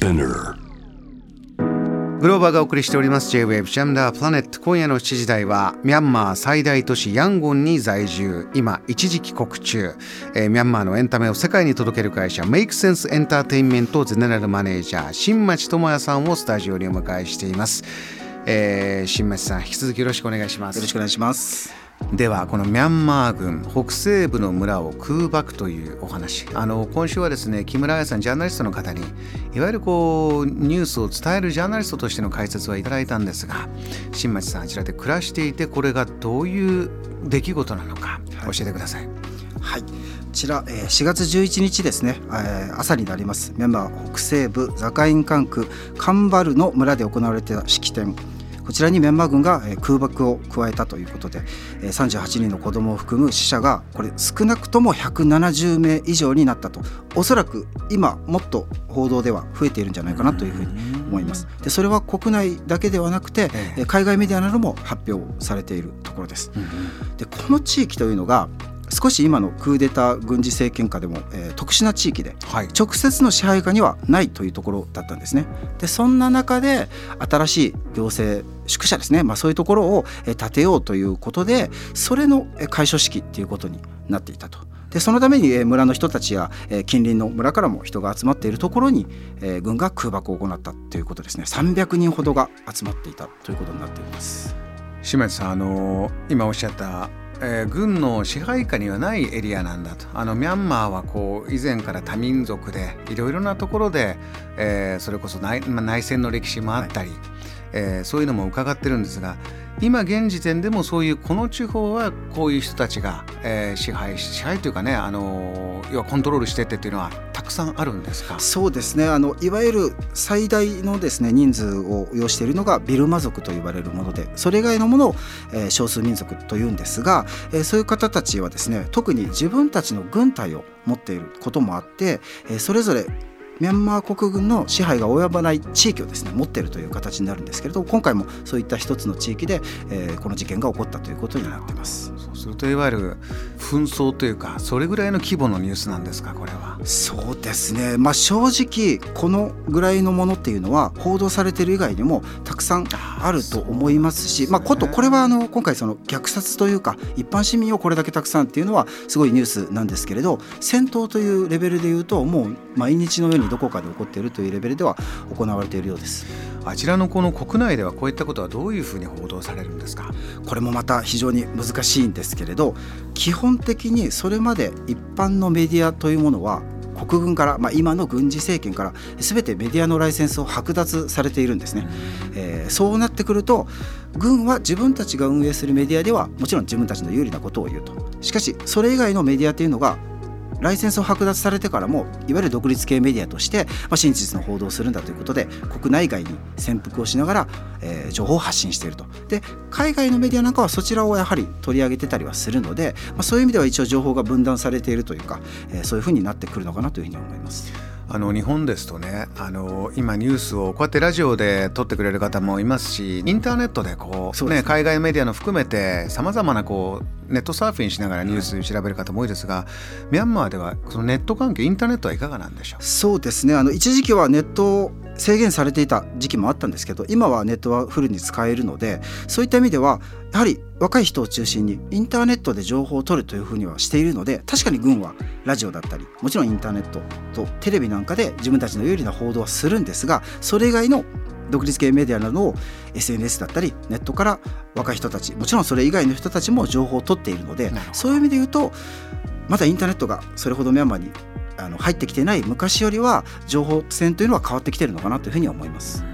グローバーがお送りしております。J-Wave ジャムダープラネット今夜の7時台はミャンマー最大都市ヤンゴンに在住。今一時帰国中、えーミャンマーのエンタメを世界に届ける会社メイクセンスエンターテインメントゼネラルマネージャー新町智也さんをスタジオにお迎えしています、えー新町さん引き続きよろしくお願いしますよろしくお願いします。ではこのミャンマー軍北西部の村を空爆というお話あの今週はですね木村彩さんジャーナリストの方にいわゆるこうニュースを伝えるジャーナリストとしての解説はいただいたんですが新町さんあちらで暮らしていてこれがどういう出来事なのか教えてください。はい。こちら、えー4月11日ですね、えー朝になります。ミャンマー北西部ザカイン管区カンバルの村で行われた式典。こちらにミャンマー軍がえー空爆を加えたということでえー38人の子供を含む死者がこれ少なくとも170名以上になったと。おそらく今もっと報道では増えているんじゃないかなというふうに思います。でそれは国内だけではなくて海外メディアなども発表されているところです。でこの地域というのが少し今のクーデター軍事政権下でも、えー特殊な地域ではい、直接の支配下にはないというところだったんですね。でそんな中で新しい行政宿舎ですね、まあ、そういうところをえー建てようということでそれのえー開所式っていうことになっていたと。でそのためにえー村の人たちやえー近隣の村からも人が集まっているところにえー軍が空爆を行ったということですね300人ほどが集まっていたということになっています。新町さんあの今おっしゃった、えー軍の支配下にはないエリアなんだと。あのミャンマーはこう以前から多民族でいろいろなところで、えーそれこそ内,、まあ、内戦の歴史もあったり、えーそういうのも伺ってるんですが今現時点でもそういうこの地方はこういう人たちが、えー支配し支配というかねあの要はコントロールしてってっていうのはたくさんあるんですか？そうですね。あのいわゆる最大のですね人数を要しているのがビルマ族と呼ばれるものでそれ以外のものを、えー少数民族というんですが、えーそういう方たちはですね特に自分たちの軍隊を持っていることもあって、えーそれぞれミャンマー国軍の支配が及ばない地域をですね持っているという形になるんですけれど今回もそういった一つの地域で、えーこの事件が起こったということになっています。そうするといわゆる紛争というかそれぐらいの規模のニュースなんですかこれは。そうですね、まあ、正直このぐらいのものっていうのは報道されてる以外にもたくさんあると思いますしまあ、ことこれはあの今回その虐殺というか一般市民をこれだけたくさんっていうのはすごいニュースなんですけれど戦闘というレベルでいうともう毎日のようにどこかで起こっているというレベルでは行われているようです。あちらのこの国内ではこういったことはどういうふうに報道されるんですか？これもまた非常に難しいんですけれど基本的にそれまで一般のメディアというものは国軍から、まあ、今の軍事政権から全てメディアのライセンスを剥奪されているんですね、えーそうなってくると軍は自分たちが運営するメディアではもちろん自分たちの有利なことを言うと。しかしそれ以外のメディアっていうのがライセンスを剥奪されてからもいわゆる独立系メディアとして、まあ、真実の報道をするんだということで国内外に潜伏をしながら、えー情報を発信しているとで海外のメディアなんかはそちらをやはり取り上げてたりはするので、まあ、そういう意味では一応情報が分断されているというか、えーそういうふうになってくるのかなというふうに思います。あの日本ですとねあの今ニュースをこうやってラジオで撮ってくれる方もいますしインターネットでこうね海外メディアの含めてさまざまなこうネットサーフィンしながらニュース調べる方も多いですが、ミャンマーではそのネット環境インターネットはいかがなんでしょう？そうですね。あの一時期はネットを制限されていた時期もあったんですけど今はネットはフルに使えるのでそういった意味ではやはり若い人を中心にインターネットで情報を取るというふうにはしているので確かに軍はラジオだったりもちろんインターネットとテレビなんかで自分たちの有利な報道はするんですがそれ以外の独立系メディアなどを SNS だったりネットから若い人たちもちろんそれ以外の人たちも情報を取っているのでそういう意味で言うとまだインターネットがそれほどミャンマーにあの入ってきてない昔よりは情報戦というのは変わってきてるのかなというふうには思います。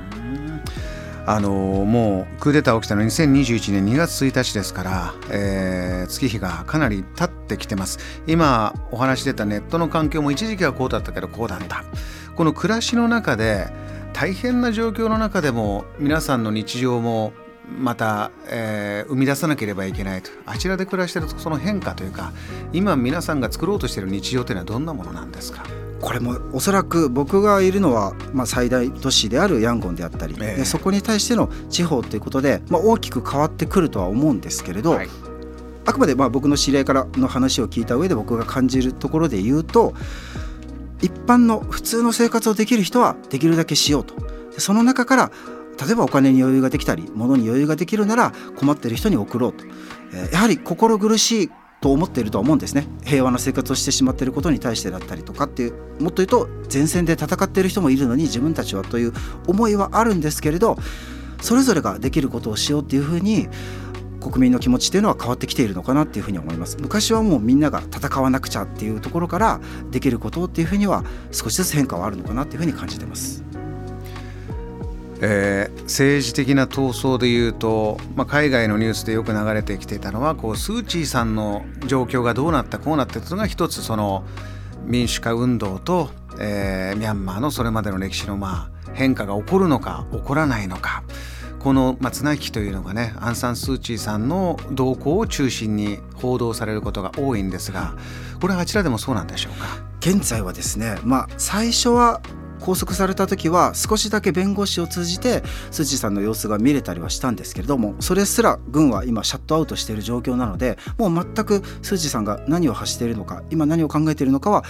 あのもうクーデター起きたの2021年2月1日ですから、えー月日がかなり経ってきてます。今お話出たネットの環境も一時期はこうだったけどこうだった。この暮らしの中で大変な状況の中でも皆さんの日常もまた、えー生み出さなければいけないと。あちらで暮らしてるとその変化というか今皆さんが作ろうとしている日常というのはどんなものなんですか？これもおそらく僕がいるのは、まあ、最大都市であるヤンゴンであったり、ええ。でそこに対しての地方ということで、まあ、大きく変わってくるとは思うんですけれど、はい。あくまでまあ僕の知り合いからの話を聞いた上で僕が感じるところで言うと一般の普通の生活をできる人はできるだけしようと。その中から例えばお金に余裕ができたり物に余裕ができるなら困っている人に送ろうと、やはり心苦しいと思っていると思うんですね。平和な生活をしてしまっていることに対してだったりとかっていうもっと言うと前線で戦っている人もいるのに自分たちはという思いはあるんですけれどそれぞれができることをしようっていうふうに国民の気持ちっていうのは変わってきているのかなっていうふうに思います。昔はもうみんなが戦わなくちゃっていうところからできることっていうふうには少しずつ変化はあるのかなっていうふうに感じてます。えー、政治的な闘争でいうと、まあ、海外のニュースでよく流れてきていたのはこうスー・チーさんの状況がどうなったこうなったというのが一つその民主化運動と、えー、ミャンマーのそれまでの歴史のまあ変化が起こるのか起こらないのか。この、まあ、綱引きというのがねアウン・サン・スー・チーさんの動向を中心に報道されることが多いんですがこれはあちらでもそうなんでしょうか？現在はですね、まあ、最初は拘束された時は少しだけ弁護士を通じてスー・チーさんの様子が見れたりはしたんですけれどもそれすら軍は今シャットアウトしている状況なのでもう全くスー・チーさんが何を発しているのか今何を考えているのかは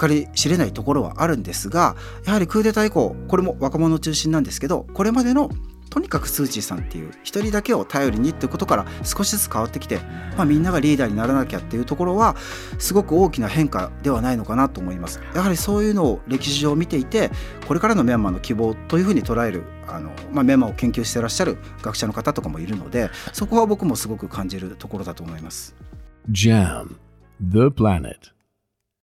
計り知れないところはあるんですがやはりクーデター以降これも若者中心なんですけどこれまでのとにかくスー・チーさんっていう一人だけを頼りにっていうことから少しずつ変わってきて、まあ、みんながリーダーにならなきゃっていうところはすごく大きな変化ではないのかなと思いますやはりそういうのを歴史上見ていてこれからのミャンマーの希望というふうに捉えるあの、まあ、ミャンマーを研究してらっしゃる学者の方とかもいるのでそこは僕もすごく感じるところだと思います。JAM The Planet